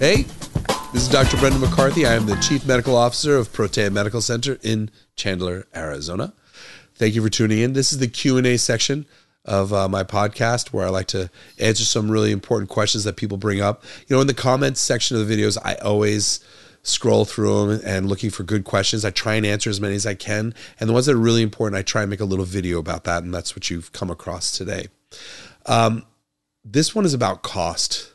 Hey, this is Dr. Brendan McCarthy. I am the Chief Medical Officer of Protea Medical Center in Chandler, Arizona. Thank you for tuning in. This is the Q&A section of uh, my podcast where I like to answer some really important questions that people bring up. You know, in the comments section of the videos, I always scroll through them and looking for good questions. I try and answer as many as I can. And the ones that are really important, I try and make a little video about that. And that's what you've come across today. Um, this one is about cost.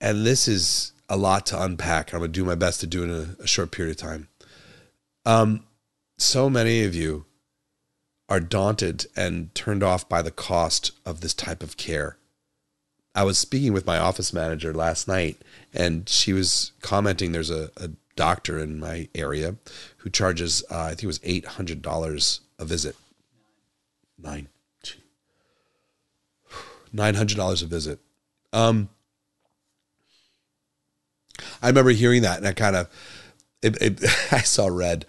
And this is a lot to unpack. I'm going to do my best to do it in a, a short period of time. Um, so many of you are daunted and turned off by the cost of this type of care. I was speaking with my office manager last night, and she was commenting there's a, a doctor in my area who charges, uh, I think it was $800 a visit. Nine. $900 a visit. Um, I remember hearing that and I kind of, it, it, I saw red.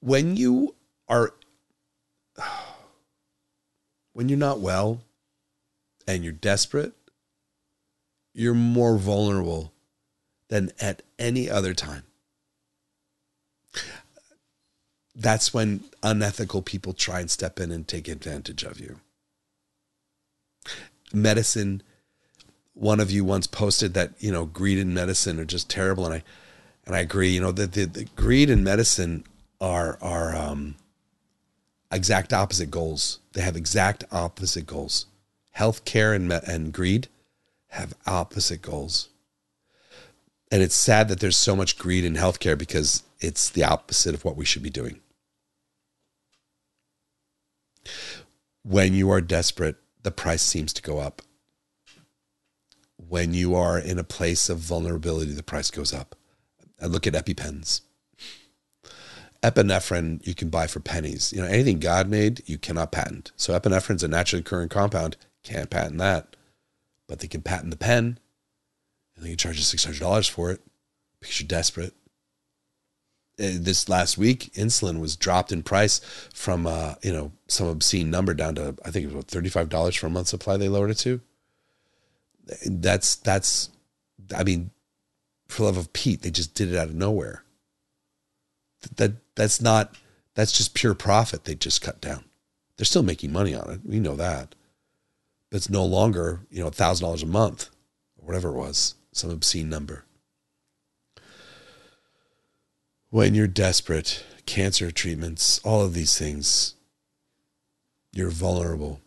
When you are, when you're not well and you're desperate, you're more vulnerable than at any other time. That's when unethical people try and step in and take advantage of you. Medicine one of you once posted that you know greed and medicine are just terrible, and I and I agree. You know the the, the greed and medicine are are um, exact opposite goals. They have exact opposite goals. Healthcare and and greed have opposite goals, and it's sad that there's so much greed in healthcare because it's the opposite of what we should be doing. When you are desperate, the price seems to go up when you are in a place of vulnerability, the price goes up. I look at EpiPens. Epinephrine you can buy for pennies. You know, anything God made, you cannot patent. So epinephrine is a naturally occurring compound. Can't patent that. But they can patent the pen and they can charge you $600 for it because you're desperate. Uh, this last week, insulin was dropped in price from, uh, you know, some obscene number down to, I think it was $35 for a month supply they lowered it to that's that's I mean, for love of Pete, they just did it out of nowhere. That that's not that's just pure profit they just cut down. They're still making money on it. We know that. But it's no longer, you know, thousand dollars a month or whatever it was, some obscene number. When you're desperate, cancer treatments, all of these things, you're vulnerable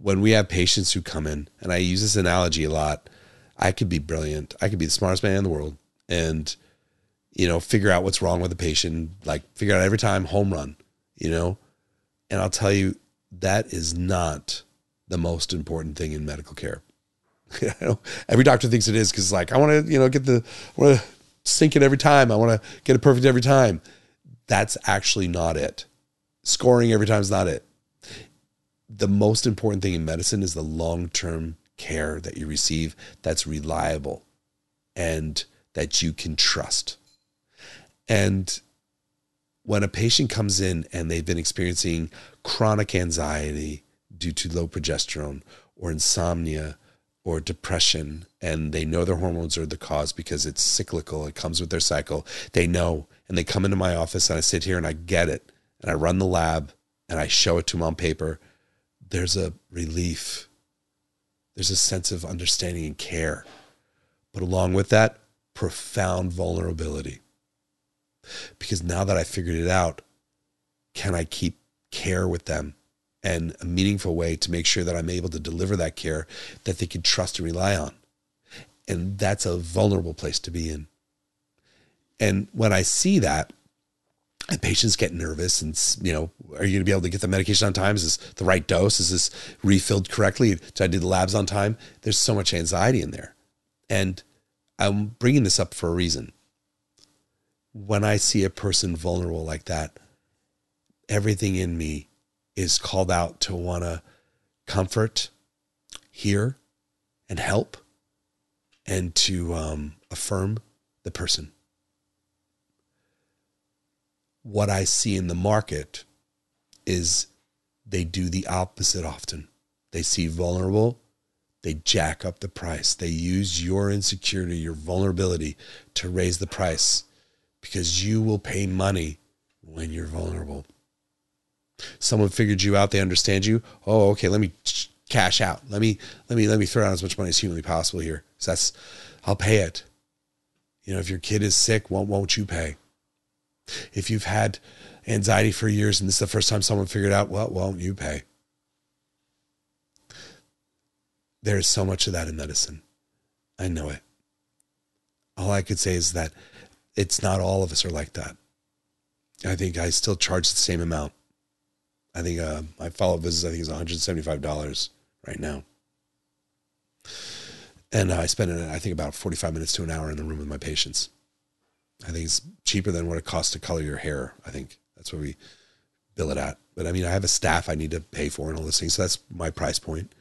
when we have patients who come in, and I use this analogy a lot, I could be brilliant. I could be the smartest man in the world and, you know, figure out what's wrong with the patient, like figure out every time home run, you know? And I'll tell you, that is not the most important thing in medical care. every doctor thinks it is because, like, I want to, you know, get the, I want to sink it every time. I want to get it perfect every time. That's actually not it. Scoring every time is not it the most important thing in medicine is the long term care that you receive that's reliable and that you can trust. And when a patient comes in and they've been experiencing chronic anxiety due to low progesterone or insomnia or depression, and they know their hormones are the cause because it's cyclical, it comes with their cycle, they know, and they come into my office and I sit here and I get it, and I run the lab and I show it to them on paper there's a relief. There's a sense of understanding and care. But along with that, profound vulnerability. Because now that I figured it out, can I keep care with them and a meaningful way to make sure that I'm able to deliver that care that they can trust and rely on? And that's a vulnerable place to be in. And when I see that, and patients get nervous and you know are you going to be able to get the medication on time? Is this the right dose? Is this refilled correctly? Did i do the labs on time? There's so much anxiety in there. And i'm bringing this up for a reason. When i see a person vulnerable like that everything in me is called out to want to comfort hear and help and to um, affirm the person what I see in the market is they do the opposite often. They see vulnerable, they jack up the price. They use your insecurity, your vulnerability to raise the price because you will pay money when you're vulnerable. Someone figured you out, they understand you. Oh, okay, let me cash out. Let me let me let me throw out as much money as humanly possible here. So that's I'll pay it. You know, if your kid is sick, won't won't you pay? If you've had anxiety for years and this is the first time someone figured out, well, won't you pay? There's so much of that in medicine. I know it. All I could say is that it's not all of us are like that. I think I still charge the same amount. I think uh, my follow up visits, I think, is $175 right now. And uh, I spend, I think, about 45 minutes to an hour in the room with my patients. I think it's cheaper than what it costs to color your hair. I think that's what we bill it at. But I mean, I have a staff I need to pay for and all those things. So that's my price point,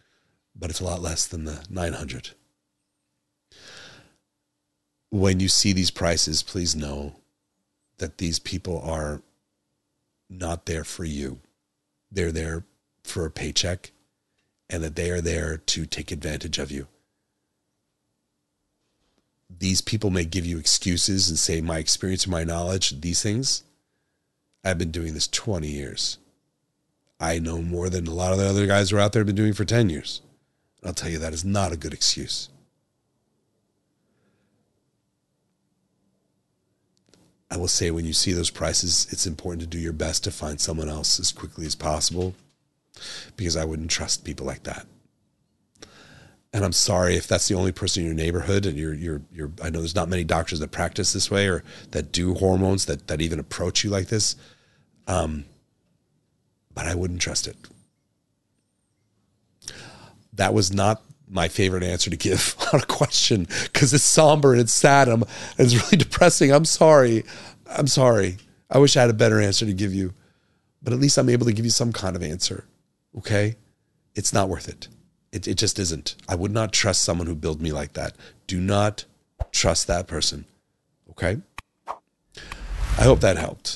but it's a lot less than the 900. When you see these prices, please know that these people are not there for you. They're there for a paycheck and that they are there to take advantage of you these people may give you excuses and say, my experience or my knowledge, these things. I've been doing this 20 years. I know more than a lot of the other guys who are out there have been doing for 10 years. I'll tell you, that is not a good excuse. I will say when you see those prices, it's important to do your best to find someone else as quickly as possible because I wouldn't trust people like that and I'm sorry if that's the only person in your neighborhood and you're you're you're I know there's not many doctors that practice this way or that do hormones that that even approach you like this. Um but I wouldn't trust it. That was not my favorite answer to give on a question because it's somber and it's sad and it's really depressing. I'm sorry. I'm sorry. I wish I had a better answer to give you, but at least I'm able to give you some kind of answer. Okay? It's not worth it. It, it just isn't. I would not trust someone who built me like that. Do not trust that person. Okay? I hope that helped.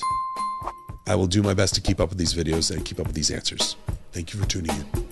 I will do my best to keep up with these videos and keep up with these answers. Thank you for tuning in.